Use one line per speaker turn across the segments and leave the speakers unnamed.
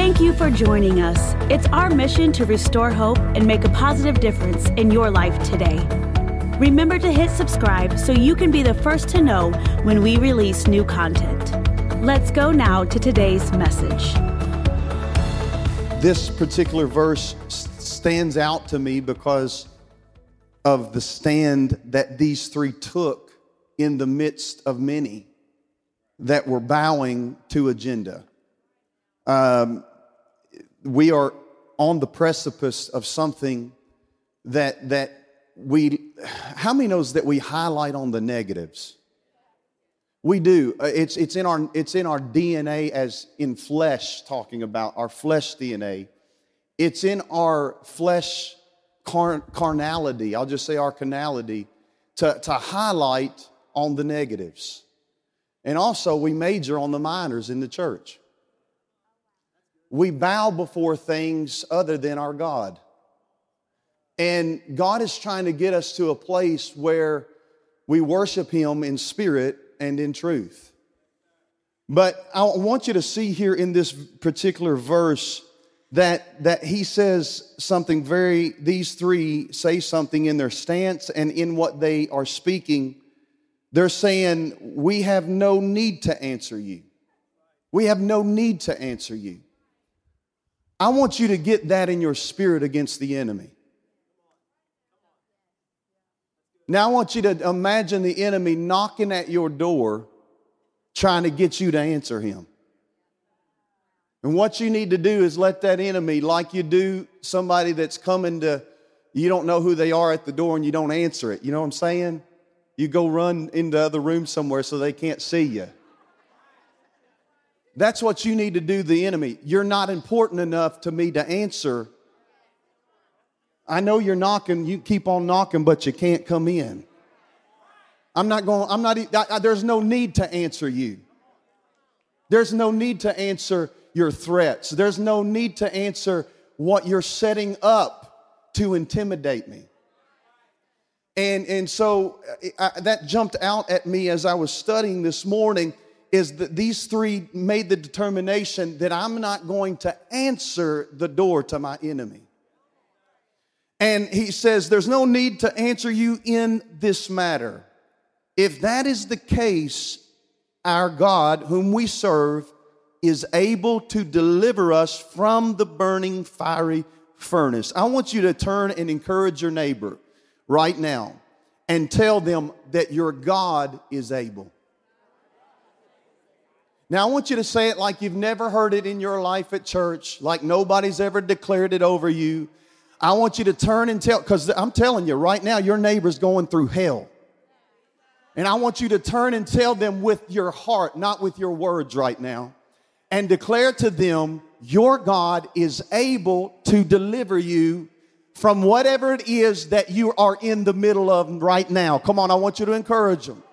Thank you for joining us. It's our mission to restore hope and make a positive difference in your life today. Remember to hit subscribe so you can be the first to know when we release new content. Let's go now to today's message.
This particular verse stands out to me because of the stand that these three took in the midst of many that were bowing to agenda. Um, we are on the precipice of something that that we how many knows that we highlight on the negatives? We do. Uh, it's it's in our it's in our dna as in flesh talking about our flesh dna it's in our flesh car, carnality i'll just say our carnality to, to highlight on the negatives. And also we major on the minors in the church we bow before things other than our God. And God is trying to get us to a place where we worship Him in spirit and in truth. But I want you to see here in this particular verse that, that he says something very, these three say something in their stance and in what they are speaking. They're saying, We have no need to answer you. We have no need to answer you. I want you to get that in your spirit against the enemy. Now, I want you to imagine the enemy knocking at your door, trying to get you to answer him. And what you need to do is let that enemy, like you do somebody that's coming to, you don't know who they are at the door and you don't answer it. You know what I'm saying? You go run into the other room somewhere so they can't see you. That's what you need to do the enemy. You're not important enough to me to answer. I know you're knocking, you keep on knocking, but you can't come in. I'm not going, I'm not, I, there's no need to answer you. There's no need to answer your threats. There's no need to answer what you're setting up to intimidate me. And, and so I, that jumped out at me as I was studying this morning is that these three made the determination that I'm not going to answer the door to my enemy. And he says, There's no need to answer you in this matter. If that is the case, our God, whom we serve, is able to deliver us from the burning fiery furnace. I want you to turn and encourage your neighbor right now and tell them that your God is able. Now, I want you to say it like you've never heard it in your life at church, like nobody's ever declared it over you. I want you to turn and tell, because I'm telling you right now, your neighbor's going through hell. And I want you to turn and tell them with your heart, not with your words right now, and declare to them, Your God is able to deliver you from whatever it is that you are in the middle of right now. Come on, I want you to encourage them.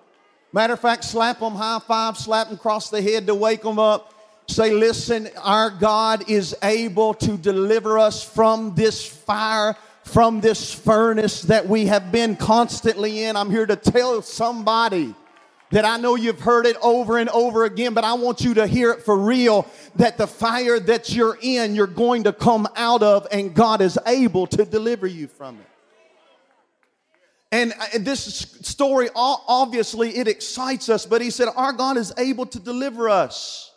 Matter of fact, slap them high five, slap them across the head to wake them up. Say, listen, our God is able to deliver us from this fire, from this furnace that we have been constantly in. I'm here to tell somebody that I know you've heard it over and over again, but I want you to hear it for real that the fire that you're in, you're going to come out of, and God is able to deliver you from it. And uh, this story, obviously, it excites us, but he said, Our God is able to deliver us.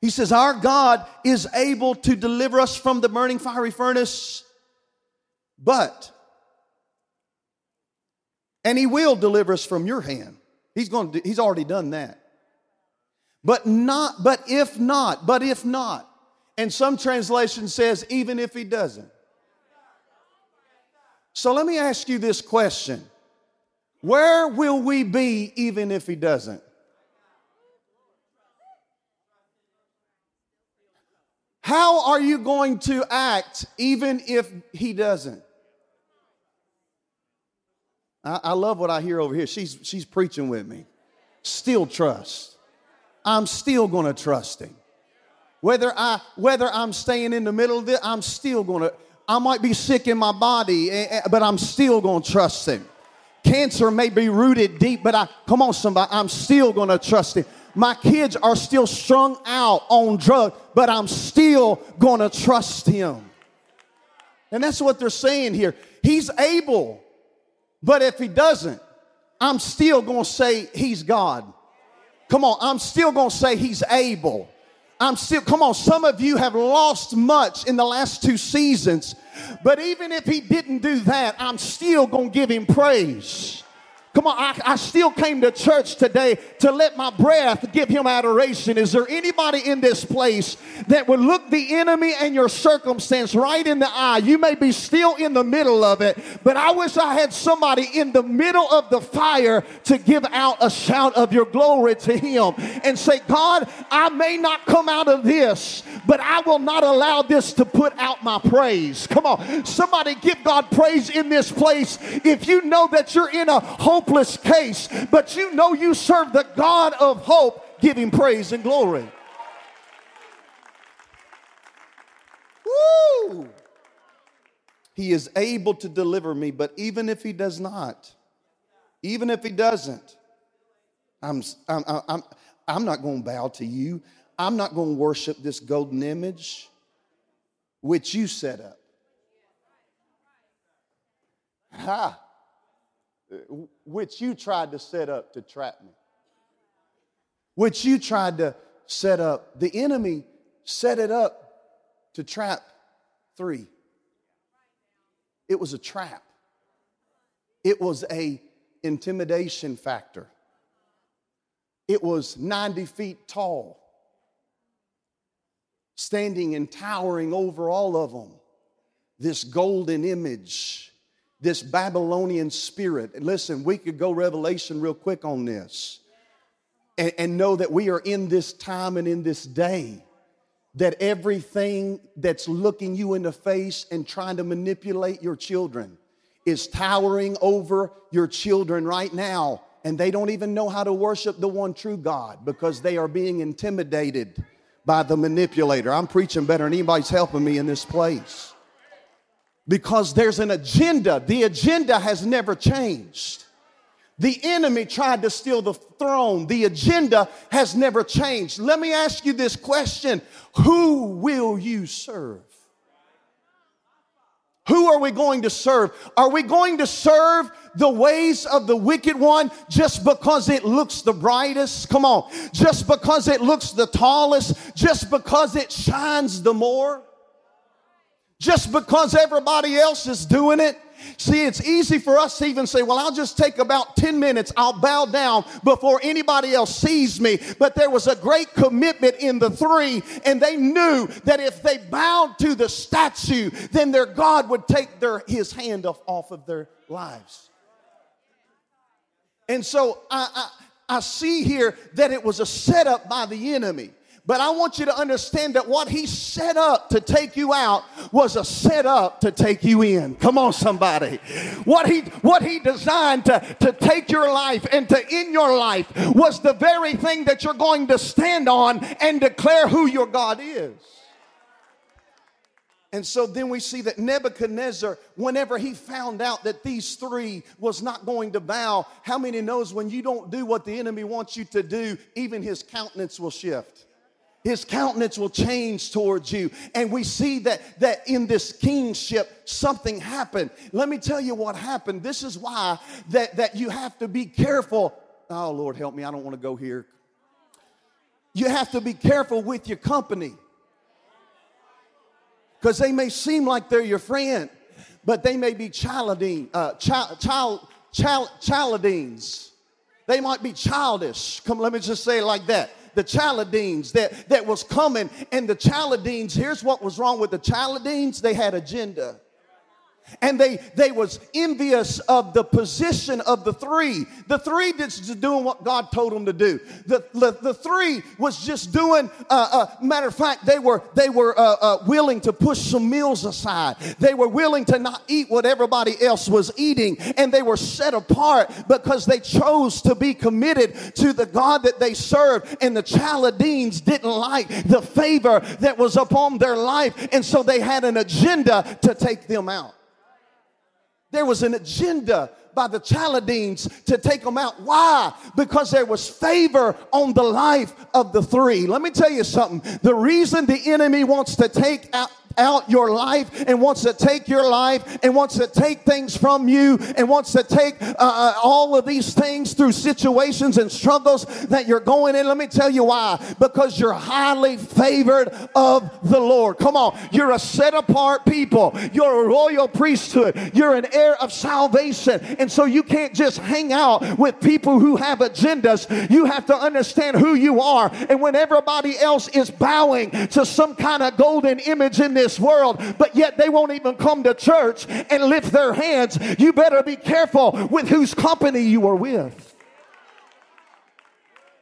He says, Our God is able to deliver us from the burning fiery furnace, but, and he will deliver us from your hand. He's going to, he's already done that. But not, but if not, but if not. And some translation says, even if he doesn't. So let me ask you this question Where will we be even if he doesn't? How are you going to act even if he doesn't? I, I, love what I hear over here. She's, she's preaching with me. Still trust. I'm still going to trust him. Whether, I, whether I'm staying in the middle of it, I'm still going to. I might be sick in my body, eh, eh, but I'm still going to trust Him. Cancer may be rooted deep, but I, come on, somebody, I'm still going to trust Him. My kids are still strung out on drugs, but I'm still going to trust him. And that's what they're saying here. He's able, but if he doesn't, I'm still going to say he's God. Come on, I'm still going to say he's able. I'm still, come on, some of you have lost much in the last two seasons, but even if he didn't do that, I'm still to give him praise. Come on, I, I, still came to church today to let my breath give him adoration. Is there anybody in this place that would look the enemy and your circumstance right in the eye? You may be still in the middle of it, but I wish I had somebody in the middle of the fire to give out a shout of your glory to him and say, God, I may not come out of this, but I will not allow this to put out my praise. Come on, somebody give God praise in this place. If you know that you're in a hope hopeless case, but you know you serve the God of hope, give him praise and glory. Woo! He is able to deliver me, but even if he does not, even if he doesn't, I'm, I'm, I'm, I'm not going to bow to you. I'm not going to worship this golden image which you set up. Ha! Which you tried to set up to trap me, which you tried to set up. The enemy set it up to trap three. It was a trap. It was a intimidation factor. It was 90 feet tall, standing and towering over all of them. This golden image this Babylonian spirit. Listen, we could go Revelation real quick on this and, and know that we are in this time and in this day that everything that's looking you in the face and trying to manipulate your children is towering over your children right now. And they don't even know how to worship the one true God because they are being intimidated by the manipulator. I'm preaching better than anybody's helping me in this place because there's an agenda. The agenda has never changed. The enemy tried to steal the throne. The agenda has never changed. Let me ask you this question Who will you serve? Who are we going to serve? Are we going to serve the ways of the wicked one just because it looks the brightest? Come on. Just because it looks the tallest? Just because it shines the more? Just because everybody else is doing it. See, it's easy for us to even say, well, I'll just take about 10 minutes. I'll bow down before anybody else sees me. But there was a great commitment in the three, and they knew that if they bowed to the statue, then their God would take their, his hand off, off of their lives. And so I, I, I see here that it was a setup by the enemy. But I want you to understand that what he set up to take you out was a setup to take you in. Come on, somebody. What he what he designed to, to take your life and to in your life was the very thing that you're going to stand on and declare who your God is. And so then we see that Nebuchadnezzar, whenever he found out that these three was not going to bow, how many knows when you don't do what the enemy wants you to do, even his countenance will shift? His countenance will change towards you. And we see that that in this kingship something happened. Let me tell you what happened. This is why that that you have to be careful. Oh lord help me. I don't want to go here. You have to be careful with your company. Because they may seem like they're your friend but they may be childine, uh, child, child. They might be childish. Come, let me just say it like that the Chaldeans that, that was coming. And the Chaldeans, here's what was wrong with the Chaldeans they had agenda and they they was envious of the position of the three. The three just doing what god told them to do. The the, the three was just doing uh, uh, matter of fact they were they were uh, uh, willing to push some meals aside. They were willing to not eat what everybody else was eating. And they were set apart because they chose to be committed to the god that they served. And the chaldeans didn't like the favor that was upon their life. And so they had an agenda to take them out there was an agenda by the Chaldeans to take them out. Why? Because there was favor on the life of the three. Let me tell you something. The reason the enemy wants to take out out your life and wants to take your life and wants to take things from you and wants to take uh, uh, all of these things through situations and struggles that you're going in. Let me tell you why. Because you're highly favored of the Lord. Come on. You're a set apart people. You're a royal priesthood. You're an heir of salvation. And so you can't just hang out with people who have agendas. You have to understand who you are. And when everybody else is bowing to some kind of golden image in this this world, but yet they won't even come to church and lift their hands. You better be careful with whose company you are with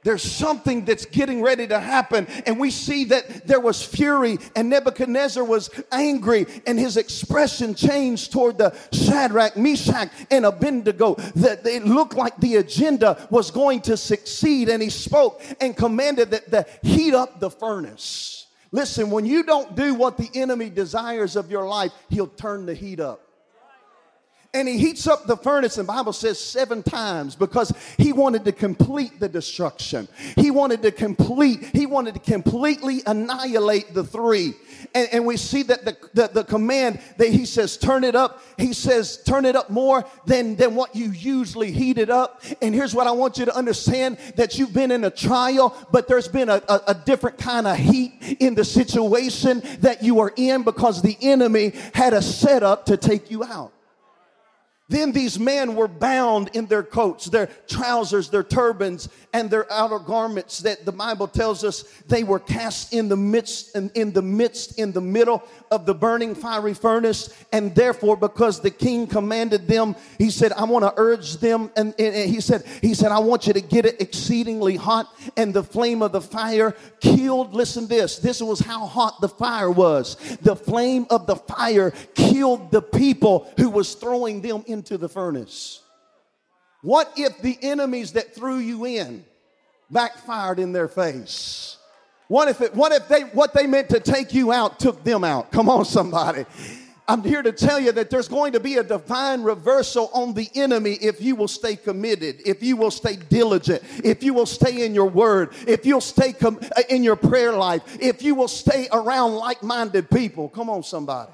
there's something that's getting ready to happen. And we see that there was fury, and Nebuchadnezzar was angry, and his expression changed toward the Shadrach, Meshach, and Abednego. That it looked like the agenda was going to succeed, and he spoke and commanded that the heat up the furnace. Listen, when you don't do what the enemy desires of your life, he'll turn the heat up and he heats up the furnace and bible says seven times because he wanted to complete the destruction. He wanted to complete he wanted to completely annihilate the three. And, and we see that the, the, the, command that he says turn it up he says turn it up more than, than what you usually heat it up. And here's what i want you to understand that you've been in a trial but there's been a, a, a different kind of heat in the situation that you are in because the enemy had a setup to take you out then these men were bound in their coats, their trousers, their turbans, and their outer garments that the Bible tells us they were cast in the midst in, the midst in the middle of the burning fiery furnace. And therefore, because the king commanded them, he said, I want to urge them. And, and, and he said, he said, I want you to get it exceedingly hot. And the flame of the fire killed, listen this, this was how hot the fire was. The flame of the fire killed the people who was throwing them in into the furnace? What if the enemies that threw you in backfired in their face? What if it, what if they what they meant to take you out took them out? Come on, somebody. I'm here to tell you that there's going to be a divine reversal on the enemy if you will stay committed, if you will stay diligent, if you will stay in your word, if you'll stay com- uh, in your prayer life, if you will stay around like minded people. Come on, somebody.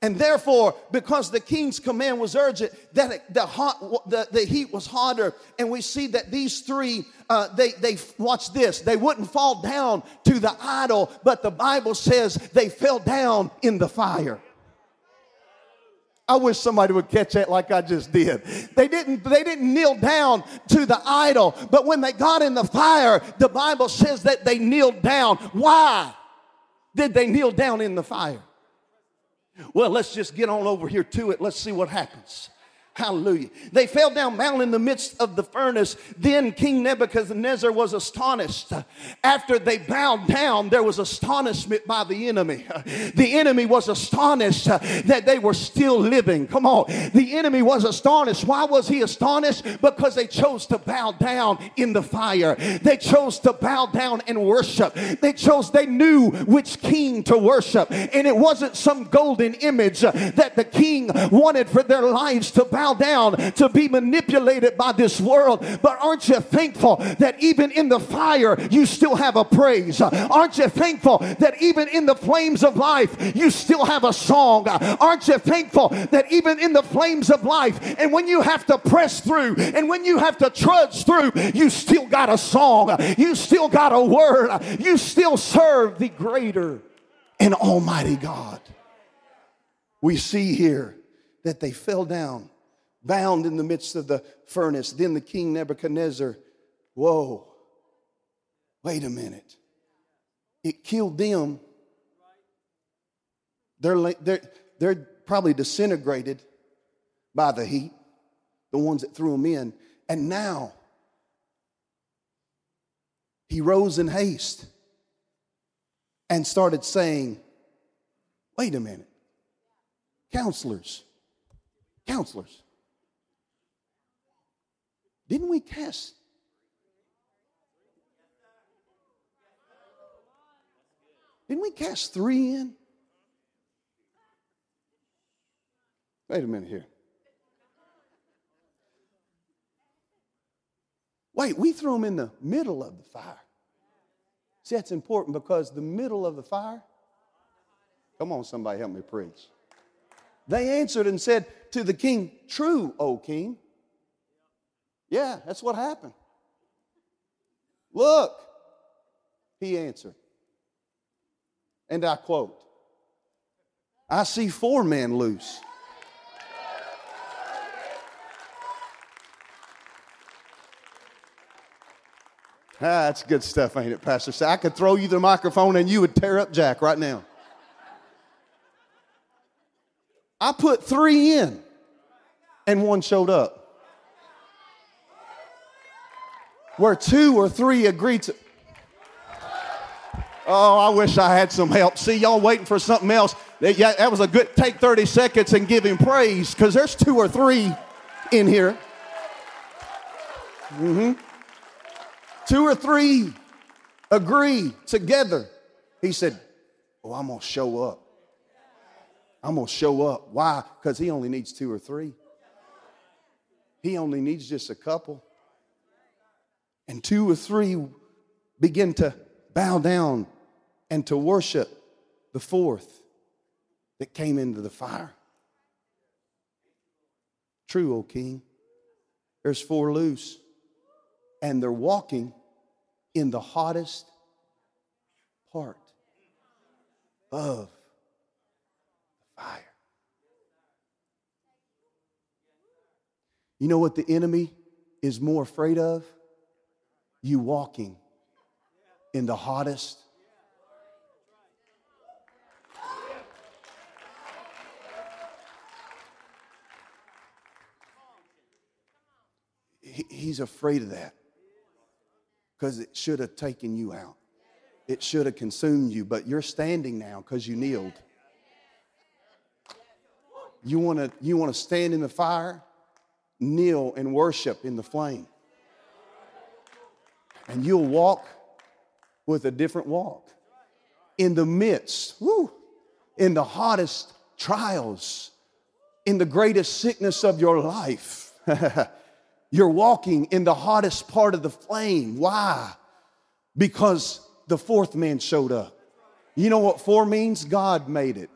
And therefore, because the king's command was urgent, that the hot, the, the heat was hotter, and we see that these three, uh, they they watch this. They wouldn't fall down to the idol, but the Bible says they fell down in the fire. I wish somebody would catch that like I just did. They didn't, they didn't kneel down to the idol, but when they got in the fire, the Bible says that they kneeled down. Why did they kneel down in the fire? Well, let's just get on over here to it. Let's see what happens. Hallelujah. They fell down bound in the midst of the furnace. Then King Nebuchadnezzar was astonished. After they bowed down, there was astonishment by the enemy. The enemy was astonished that they were still living. Come on. The enemy was astonished. Why was he astonished? Because they chose to bow down in the fire. They chose to bow down and worship. They chose, they knew which king to worship. And it wasn't some golden image that the king wanted for their lives to bow down to be manipulated by this world. But aren't you thankful that even in the fire, you still have a praise? Aren't you thankful that even in the flames of life, you still have a song? Aren't you thankful that even in the flames of life, and when you have to press through, and when you have to trudge through, you still got a song, you still got a word, you still serve the greater and almighty God. We see here that they fell down bound in the midst of the furnace. Then the king Nebuchadnezzar, whoa, wait a minute. It killed them. They're, they're, they're probably disintegrated by the heat, the ones that threw them in. And now he rose in haste and started saying, Wait a minute. Counselors, counselors, didn't we cast? Didn't we cast three in? Wait a minute here. Wait, we threw them in the middle of the fire. See, that's important because the middle of the fire, come on, somebody help me preach. They answered and said to the king, True, O king. Yeah, that's what happened. Look, he answered. And I quote, I see four men loose. Ah, that's good stuff, ain't it, Pastor? So I could throw you the microphone and you would tear up Jack right now. I put three in and one showed up. Where two or three agreed to. Oh, I wish I had some help. See, y'all waiting for something else. Yeah, that was a good take 30 seconds and give him praise because there's two or three in here. Mm-hmm. Two or three agree together. He said, Oh, I'm going to show up. I'm going to show up. Why? Because he only needs two or three. He only needs just a couple. And two or three begin to bow down and to worship the fourth that came into the fire. True, O king. There's four loose, and they're walking in the hottest part of the fire. You know what the enemy is more afraid of? You walking in the hottest he's afraid of that because it should have taken you out. It should have consumed you, but you're standing now because you kneeled. You want to you want to stand in the fire, kneel and worship in the flame. And you'll walk with a different walk. In the midst, woo, in the hottest trials, in the greatest sickness of your life. You're walking in the hottest part of the flame. Why? Because the fourth man showed up. You know what four means? God made it.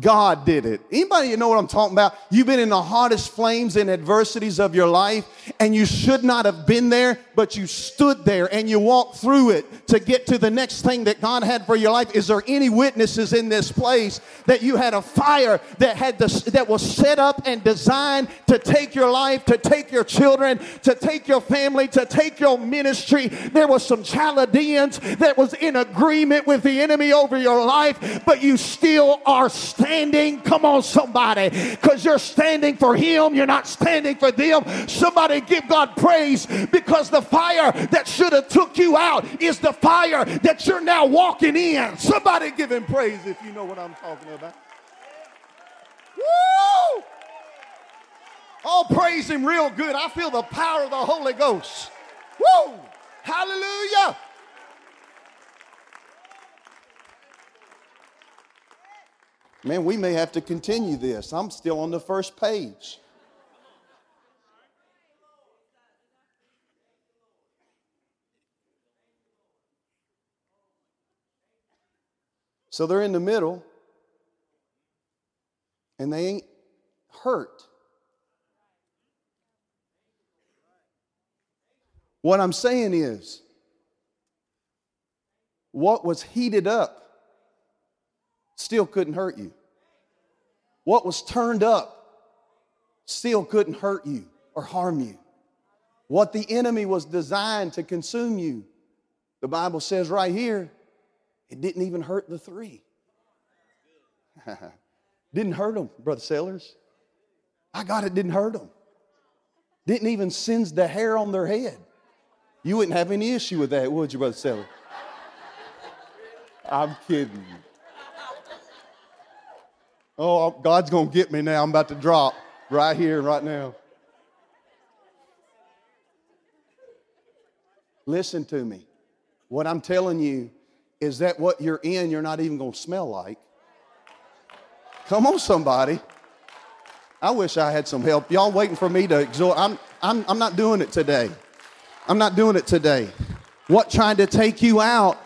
God did it. Anybody you know what I'm talking about? You've been in the hottest flames and adversities of your life, and you should not have been there, but you stood there and you walked through it to get to the next thing that God had for your life. Is there any witnesses in this place that you had a fire that had this, that was set up and designed to take your life, to take your children, to take your family, to take your ministry? There was some Chaldeans that was in agreement with the enemy over your life, but you still are standing standing. Come on, somebody, because you're standing for Him, you're not standing for them. Somebody give God praise because the fire that should have took you out is the fire that you're now walking in. Somebody give Him praise if you know what I'm talking about. Woo! Oh, praise Him real good. I feel the power of the Holy Ghost. Woo! Hallelujah! Man, we may have to continue this. I'm still on the first page. So they're in the middle and they ain't hurt. What I'm saying is, what was heated up still couldn't hurt you. What was turned up still couldn't hurt you or harm you. What the enemy was designed to consume you, the Bible says right here, it didn't even hurt the three. didn't hurt them, Brother Sellers. I got it didn't hurt them. Didn't even singe the hair on their head. You wouldn't have any issue with that, would you, Brother Sellers? I'm kidding. Oh, God's going to get me now. I'm about to drop right here, right now. Listen to me. What I'm telling you is that what you're in, you're not even going to smell like. Come on, somebody. I wish I had some help. Y'all waiting for me to exhort. I'm, I'm, I'm not doing it today. I'm not doing it today. What trying to take you out,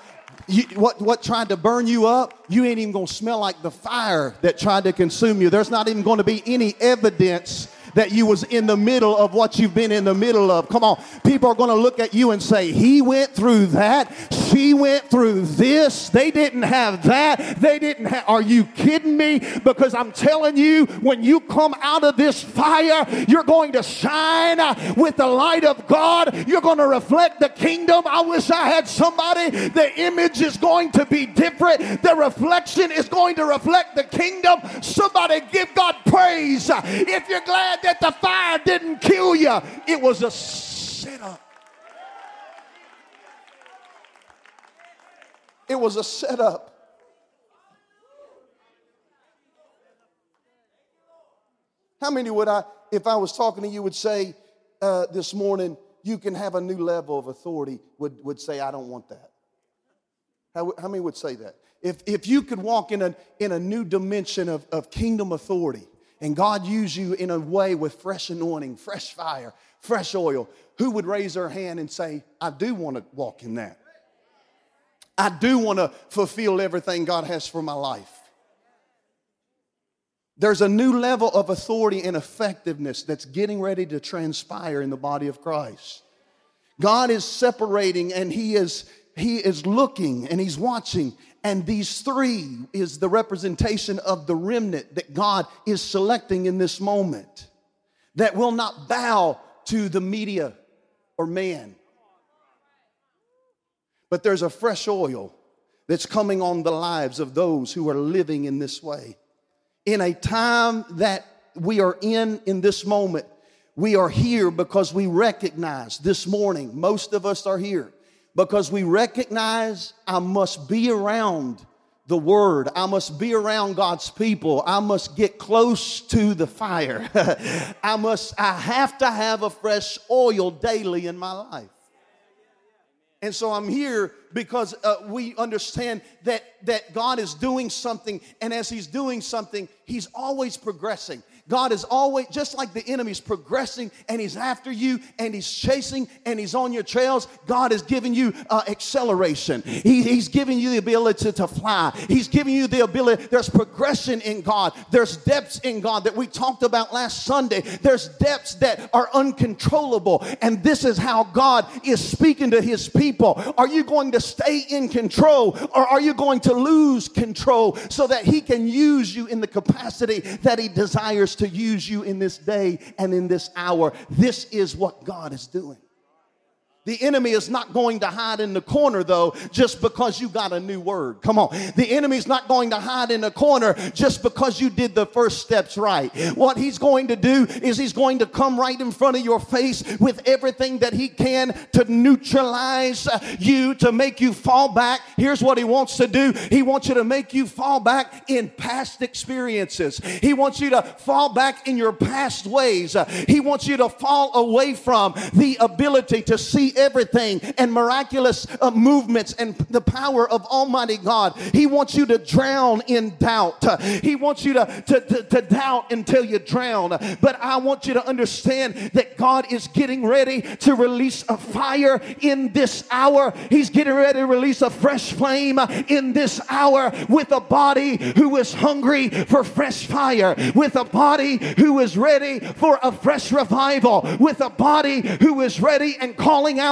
you, what, what tried to burn you up, you ain't even gonna smell like the fire that tried to consume you. There's not even gonna be any evidence that you was in the middle of what you've been in the middle of. Come on. People are going to look at you and say, he went through that. She went through this. They didn't have that. They didn't have, are you kidding me? Because I'm telling you, when you come out of this fire, you're going to shine with the light of God. You're going to reflect the kingdom. I wish I had somebody. The image is going to be different. The reflection is going to reflect the kingdom. Somebody give God praise. If you're glad that the fire didn't kill you, it was a setup. It was a setup. How many would I, if I was talking to you, would say uh, this morning, you can have a new level of authority, would, would say, I don't want that? How, how many would say that? If, if you could walk in a, in a new dimension of, of kingdom authority, and God use you in a way with fresh anointing, fresh fire, fresh oil, who would raise their hand and say, I do want to walk in that? I do want to fulfill everything God has for my life. There's a new level of authority and effectiveness that's getting ready to transpire in the body of Christ. God is separating and he is he is looking and he's watching and these three is the representation of the remnant that God is selecting in this moment that will not bow to the media or man. But there's a fresh oil that's coming on the lives of those who are living in this way. In a time that we are in in this moment, we are here because we recognize this morning, most of us are here because we recognize I must be around the word. I must be around God's people. I must get close to the fire. I must, I have to have a fresh oil daily in my life. And so I'm here because uh, we understand that, that God is doing something, and as He's doing something, He's always progressing. God is always, just like the enemy's progressing and he's after you and he's chasing and he's on your trails, God is giving you uh, acceleration. He, he's giving you the ability to, to fly. He's giving you the ability, there's progression in God. There's depths in God that we talked about last Sunday. There's depths that are uncontrollable. And this is how God is speaking to his people. Are you going to stay in control or are you going to lose control so that he can use you in the capacity that he desires to use you in this day and in this hour. This is what God is doing. The enemy is not going to hide in the corner, though, just because you got a new word. Come on. The enemy's not going to hide in the corner just because you did the first steps right. What he's going to do is he's going to come right in front of your face with everything that he can to neutralize you, to make you fall back. Here's what he wants to do he wants you to make you fall back in past experiences, he wants you to fall back in your past ways, he wants you to fall away from the ability to see everything and miraculous uh, movements and the power of Almighty God. He wants you to drown in doubt. Uh, he wants you to, to, to, to doubt until you drown. But I want you to understand that God is getting ready to release a fire in this hour. He's getting ready to release a fresh flame in this hour with a body who is hungry for fresh fire, with a body who is ready for a fresh revival, with a body who is ready and calling out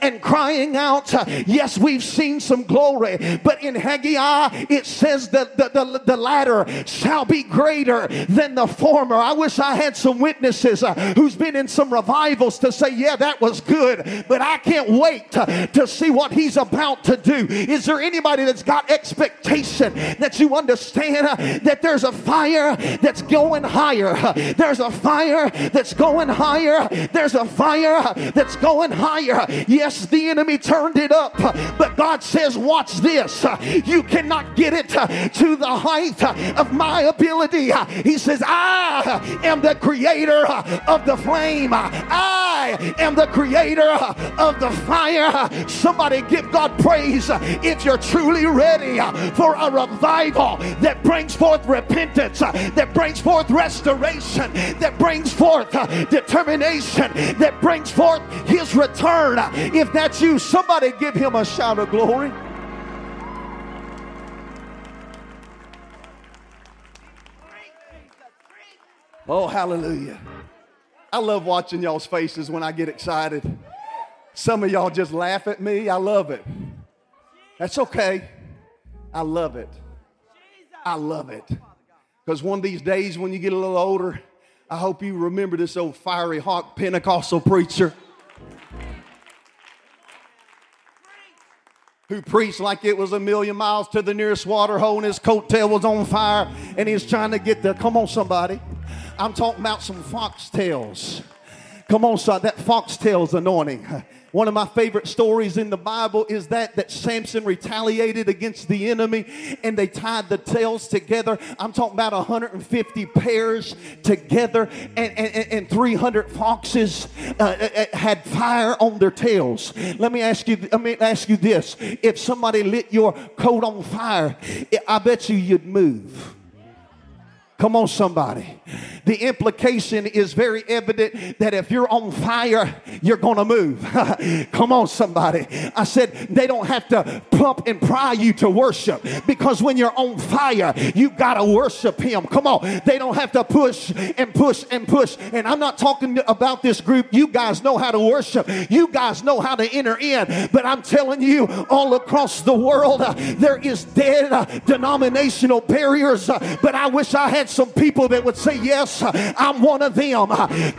and crying out. Yes, we've seen some glory, but in Haggai it says that the, the, the latter shall be greater than the former. I wish I had some witnesses uh, who's been in some revivals to say, Yeah, that was good, but I can't wait to, to see what he's about to do. Is there anybody that's got expectation that you understand uh, that there's a fire that's going higher? There's a fire that's going higher. There's a fire that's going higher Yes, the enemy turned it up, but God says, Watch this. You cannot get it to the height of my ability. He says, I am the creator of the flame, I am the creator of the fire. Somebody give God praise if you're truly ready for a revival that brings forth repentance, that brings forth restoration, that brings forth determination, that brings forth his return. If that's you, somebody give him a shout of glory. Oh, hallelujah. I love watching y'all's faces when I get excited. Some of y'all just laugh at me. I love it. That's okay. I love it. I love it. Because one of these days when you get a little older, I hope you remember this old fiery hot Pentecostal preacher who preached like it was a million miles to the nearest water hole and his coattail was on fire and he's trying to get there. Come on, somebody. I'm talking about some foxtails. Come on, son, that foxtails anointing. One of my favorite stories in the Bible is that that Samson retaliated against the enemy and they tied the tails together. I'm talking about 150 pairs together and, and, and 300 foxes uh, uh, uh, had fire on their tails. Let me ask you let me ask you this. If somebody lit your coat on fire, I bet you you'd move. Come on, somebody. The implication is very evident that if you're on fire, you're going to move. Come on, somebody. I said they don't have to pump and pry you to worship because when you're on fire, you got to worship Him. Come on. They don't have to push and push and push. And I'm not talking about this group. You guys know how to worship, you guys know how to enter in. But I'm telling you, all across the world, uh, there is dead uh, denominational barriers. Uh, but I wish I had some people that would say, Yes, I'm one of them.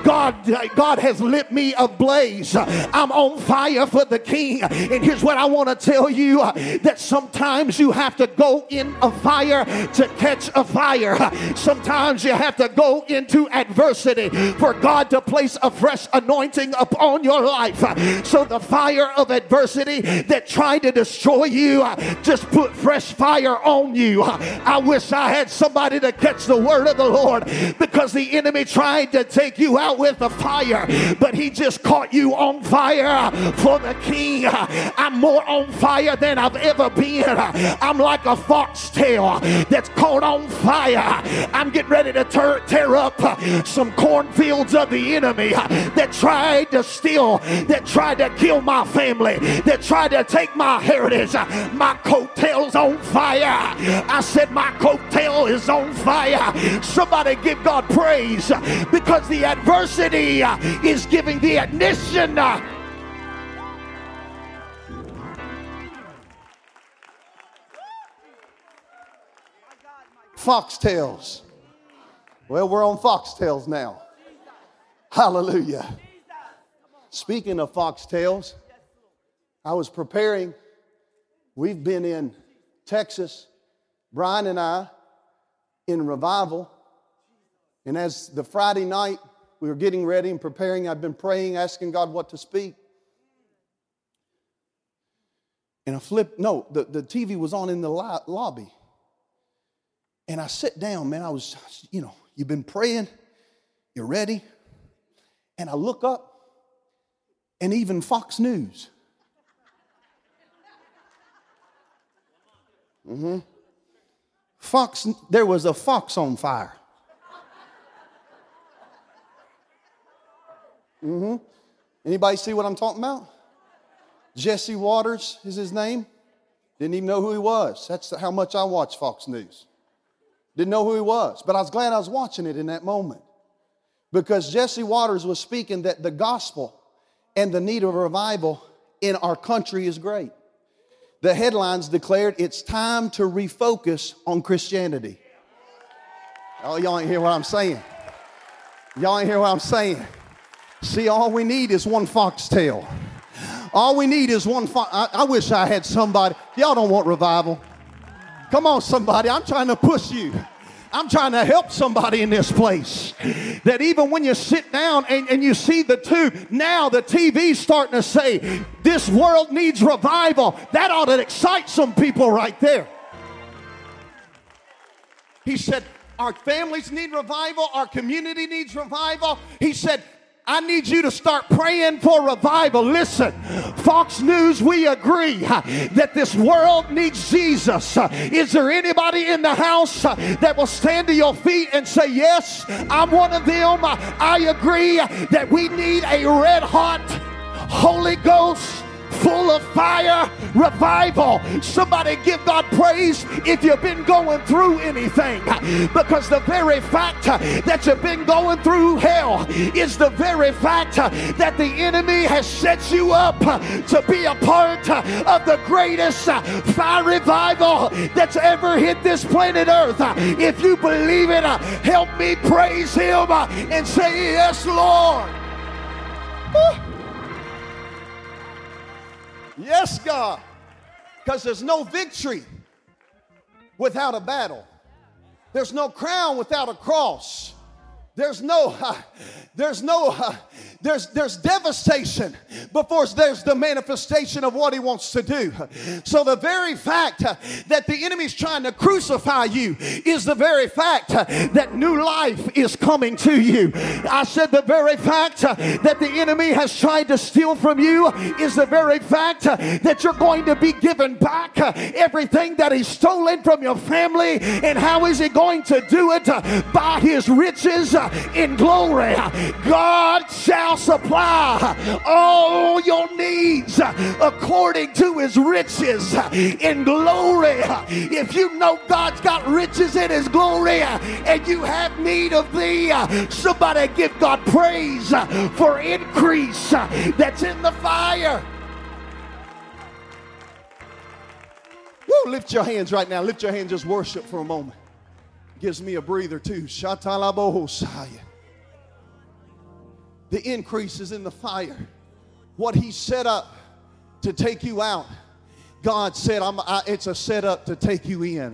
God, God has lit me ablaze. I'm on fire for the King. And here's what I want to tell you that sometimes you have to go in a fire to catch a fire. Sometimes you have to go into adversity for God to place a fresh anointing upon your life. So the fire of adversity that tried to destroy you just put fresh fire on you. I wish I had somebody to catch the word of the Lord because the enemy tried to take you out with the fire, but he just caught you on fire for the king. I'm more on fire than I've ever been. I'm like a foxtail that's caught on fire. I'm getting ready to tear, tear up some cornfields of the enemy that tried to steal, that tried to kill my family, that tried to take my heritage. My coattail's on fire. I said, My coattail is on fire. Somebody give God praise because the adversity uh, is giving the ignition. Uh, foxtails. Well, we're on foxtails now. Hallelujah. Speaking of foxtails, I was preparing. We've been in Texas, Brian and I, in revival. And as the Friday night we were getting ready and preparing, I've been praying, asking God what to speak. And I flipped, no, the, the TV was on in the lobby. And I sit down, man. I was, you know, you've been praying, you're ready. And I look up, and even Fox News. Mm-hmm. Fox, there was a fox on fire. Mm-hmm. Anybody see what I'm talking about? Jesse Watters is his name. Didn't even know who he was. That's how much I watch Fox News. Didn't know who he was, but I was glad I was watching it in that moment. Because Jesse Watters was speaking that the gospel and the need of revival in our country is great the headlines declared it's time to refocus on Christianity. Oh, y'all ain't hear what I'm saying. Y'all ain't hear what I'm saying. See, all we need is one foxtail. All we need is one. I, I wish I had somebody. Y'all don't want revival. Come on, somebody. I'm trying to push you. I'm trying to help somebody in this place. That even when you sit down and, and you see the two, now the TV's starting to say, this world needs revival. That ought to excite some people right there. He said, Our families need revival, our community needs revival. He said, I need you to start praying for revival. Listen, Fox News, we agree that this world needs Jesus. Is there anybody in the house that will stand to your feet and say, Yes, I'm one of them? I agree that we need a red hot Holy Ghost full of fire, revival. Somebody give God praise if you've been going through anything. Because the very fact that you've been going through hell is the very fact that the enemy has set you up to be a part of the greatest fire revival that's ever hit this planet Earth. If you believe it, help me praise Him and say, Yes, Lord. Yes, God. Because there's no victory without a battle, there's no crown without a cross. There's no, uh, there's no, uh, there's, there's devastation before there's the manifestation of what he wants to do. So the very fact uh, that the enemy's trying to crucify you is the very fact uh, that new life is coming to you. I said the very fact uh, that the enemy has tried to steal from you is the very fact uh, that you're going to be given back everything that he's stolen from your family. And how is he going to do it? By his riches in glory. God shall supply all your needs according to his riches in glory. If you know God's got riches in his glory and you have need of thee, somebody give God praise for increase that's in the fire. Woo, lift your hands right now. Lift your hands, just worship for a moment gives me a breather too. Shatalabohosaya. The increase is in the fire. What he set up to take you out God said, I, it's a setup to take you in.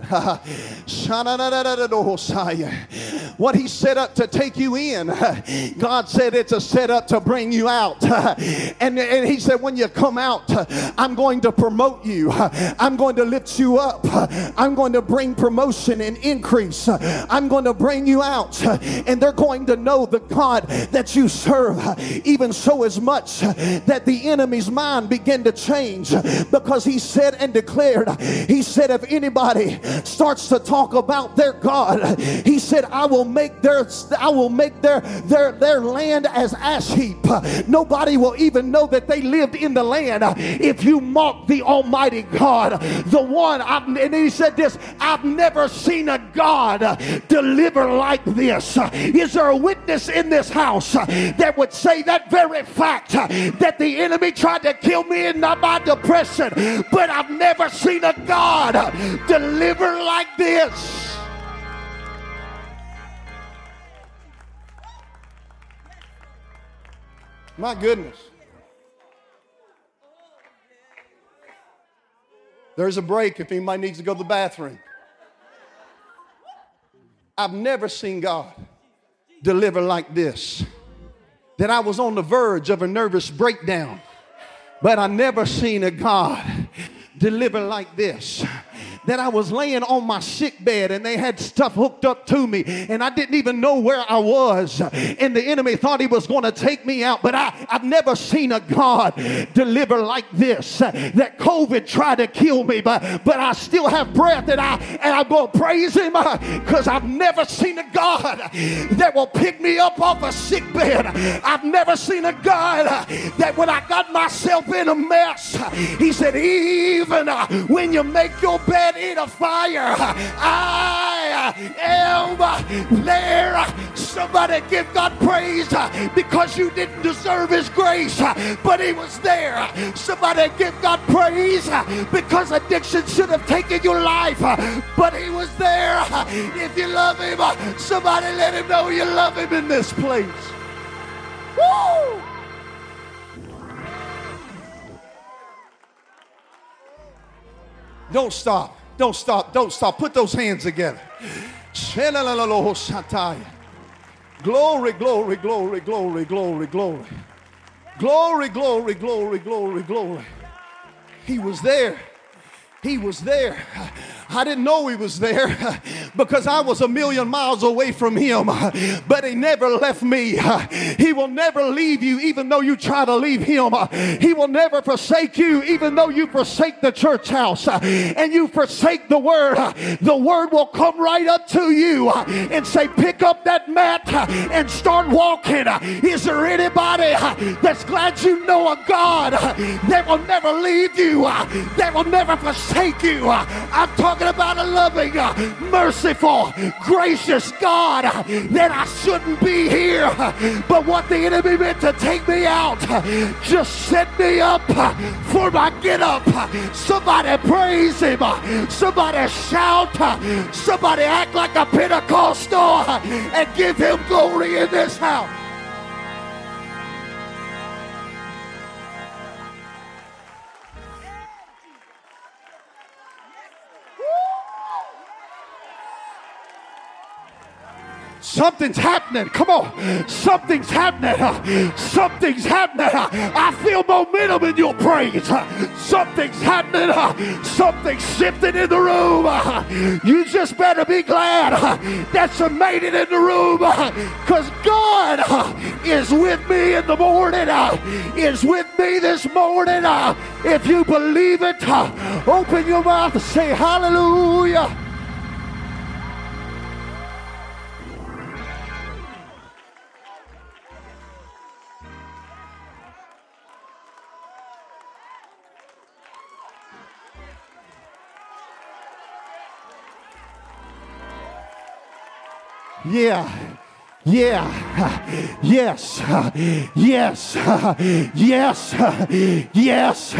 what He set up to take you in, God said it's a setup to bring you out. and, and He said, when you come out, I'm going to promote you. I'm going to lift you up. I'm going to bring promotion and increase. I'm going to bring you out. And they're going to know the God that you serve, even so as much that the enemy's mind begin to change because He said, said and declared, He said, if anybody starts to talk about their God, He said, I will make their I will make their their their land as ash heap. Nobody will even know that they lived in the land if you mock the Almighty God, the one. I've, and he said this: I've never seen a God deliver like this. Is there a witness in this house that would say that very fact that the enemy tried to kill me in my depression, but I've never seen a God deliver like this. My goodness. There's a break if anybody needs to go to the bathroom. I've never seen God deliver like this. That I was on the verge of a nervous breakdown, but I never seen a God deliver like this that I was laying on my sick bed and they had stuff hooked up to me and I didn't even know where I was. And the enemy thought he was going to take me out. But I, I've never seen a God deliver like this. That COVID tried to kill me, but, but I still have breath and, I, and I'm going to praise him uh, because I've never seen a God that will pick me up off a sick bed. I've never seen a God that when I got myself in a mess, he said, even uh, when you make your bed in a fire. I am there. Somebody give God praise uh, because you didn't deserve His grace, uh, but He was there. Somebody give God praise uh, because addiction should have taken your life, but He was there. If you love Him, somebody let Him know you love Him in this place. Woo! Don't stop. Don't stop. Don't stop. Put those hands together. Glory, glory, glory, glory, glory, glory. Glory, glory, glory, glory, glory. He was there. He was there. I didn't know he was there because I was a million miles away from him, but he never left me. He will never leave you even though you try to leave him. He will never forsake you even though you forsake the church house and you forsake the word. The word will come right up to you and say, Pick up that mat and start walking. Is there anybody that's glad you know a God that will never leave you, that will never forsake you? I'm talking talking about a loving, uh, merciful, gracious God that I shouldn't be here. But what the enemy meant to take me out just set me up for my get up. Somebody praise him. Somebody shout. Somebody act like a Pentecostal and give him glory in this house. Something's happening. Come on. Something's happening. Uh, something's happening. Uh, I feel momentum in your praise. Uh, something's happening. Something's shifting in the room. You just better be glad that you made it in the room because God is with me in the morning, is with me this morning. If you believe it, open your mouth and say hallelujah. Yeah. Yeah, yes, yes, yes, yes,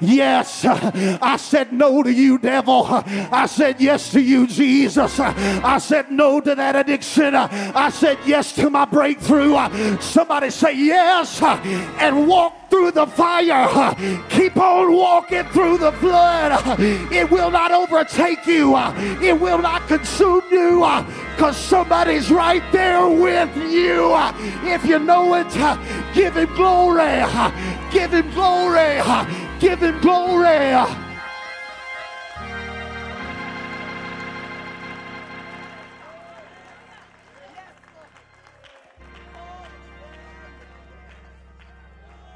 yes. I said no to you, devil. I said yes to you, Jesus. I said no to that addiction. I said yes to my breakthrough. Somebody say yes and walk through the fire. Keep on walking through the flood. It will not overtake you, it will not consume you because somebody's right there with you. If you know it, give him glory. Give him glory. Give him glory.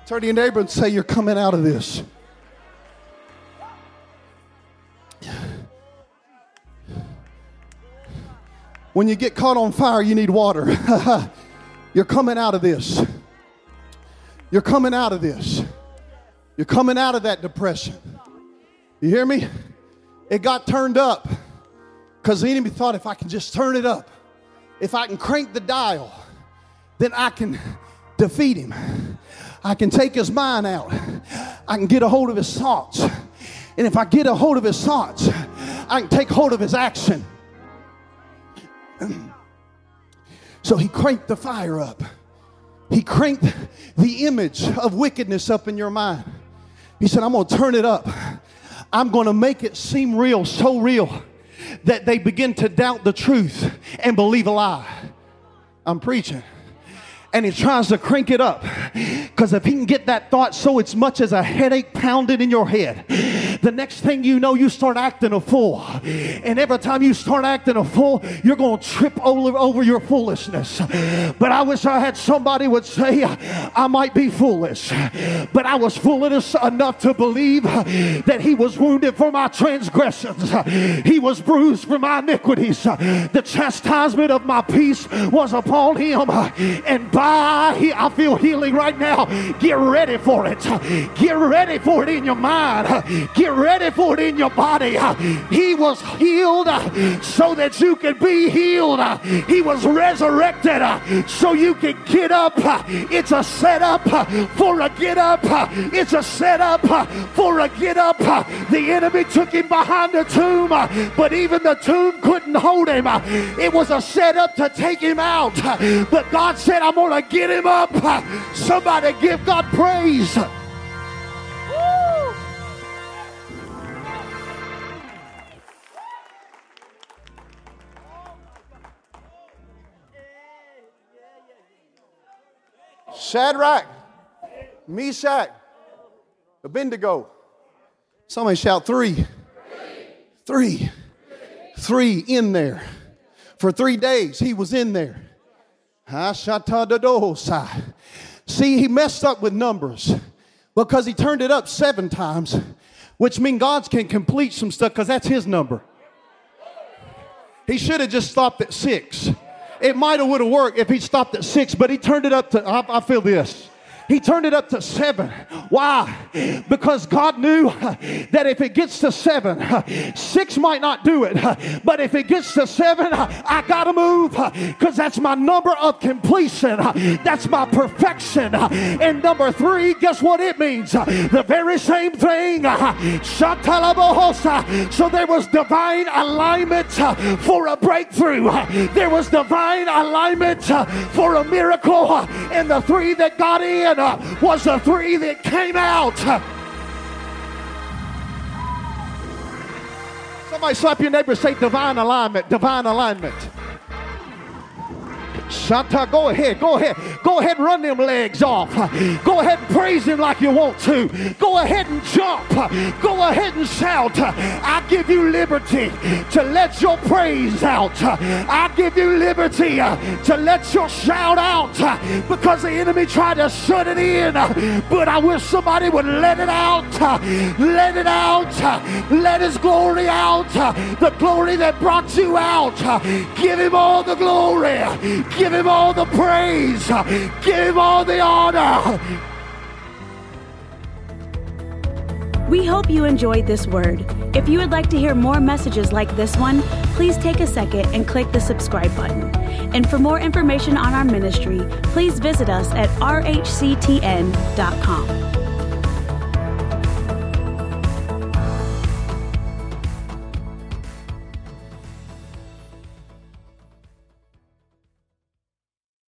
Turn to your neighbor and say, You're coming out of this. When you get caught on fire, you need water. You're coming out of this. You're coming out of this. You're coming out of that depression. You hear me? It got turned up because the enemy thought if I can just turn it up, if I can crank the dial, then I can defeat him. I can take his mind out. I can get a hold of his thoughts. And if I get a hold of his thoughts, I can take hold of his action. So he cranked the fire up. He cranked the image of wickedness up in your mind. He said, I'm going to turn it up. I'm going to make it seem real, so real that they begin to doubt the truth and believe a lie. I'm preaching and he tries to crank it up. Because if he can get that thought so it's much as a headache pounded in your head, the next thing you know, you start acting a fool. And every time you start acting a fool, you're going to trip over, over your foolishness. But I wish I had somebody would say, I might be foolish, but I was foolish enough to believe that he was wounded for my transgressions. He was bruised for my iniquities. The chastisement of my peace was upon him. And by he, I feel healing right now. Get ready for it. Get ready for it in your mind. Get ready for it in your body. He was healed so that you could be healed. He was resurrected so you can get up. It's a setup for a get up. It's a setup for a get up. The enemy took him behind the tomb, but even the tomb couldn't hold him. It was a setup to take him out. But God said, I'm going to get him up. Somebody give God praise. Shadrach, Meshach, Abednego. Somebody shout three. Three. Three in there. For three days, he was in there. See, he messed up with numbers because he turned it up seven times, which means God can complete some stuff because that's his number. He should have just stopped at six. It might have would have worked if he stopped at six, but he turned it up to. I, I feel this. He turned it up to seven. Why? Because God knew that if it gets to seven, six might not do it. But if it gets to seven, I got to move because that's my number of completion. That's my perfection. And number three, guess what it means? The very same thing. So there was divine alignment for a breakthrough, there was divine alignment for a miracle. And the three that got in, Uh, was the three that came out. Somebody slap your neighbor say divine alignment, divine alignment. Shanta, go ahead, go ahead, go ahead run them legs off. Go ahead and praise him like you want to. Go ahead and jump. Go ahead and shout. I give you liberty to let your praise out. I give you liberty uh, to let your shout out uh, because the enemy tried to shut it in. Uh, but I wish somebody would let it out. Let it out. Let his glory out. The glory that brought you out. Give him all the glory. Give him all the praise. Give him all the honor.
We hope you enjoyed this word. If you would like to hear more messages like this one, please take a second and click the subscribe button. And for more information on our ministry, please visit us at rhctn.com.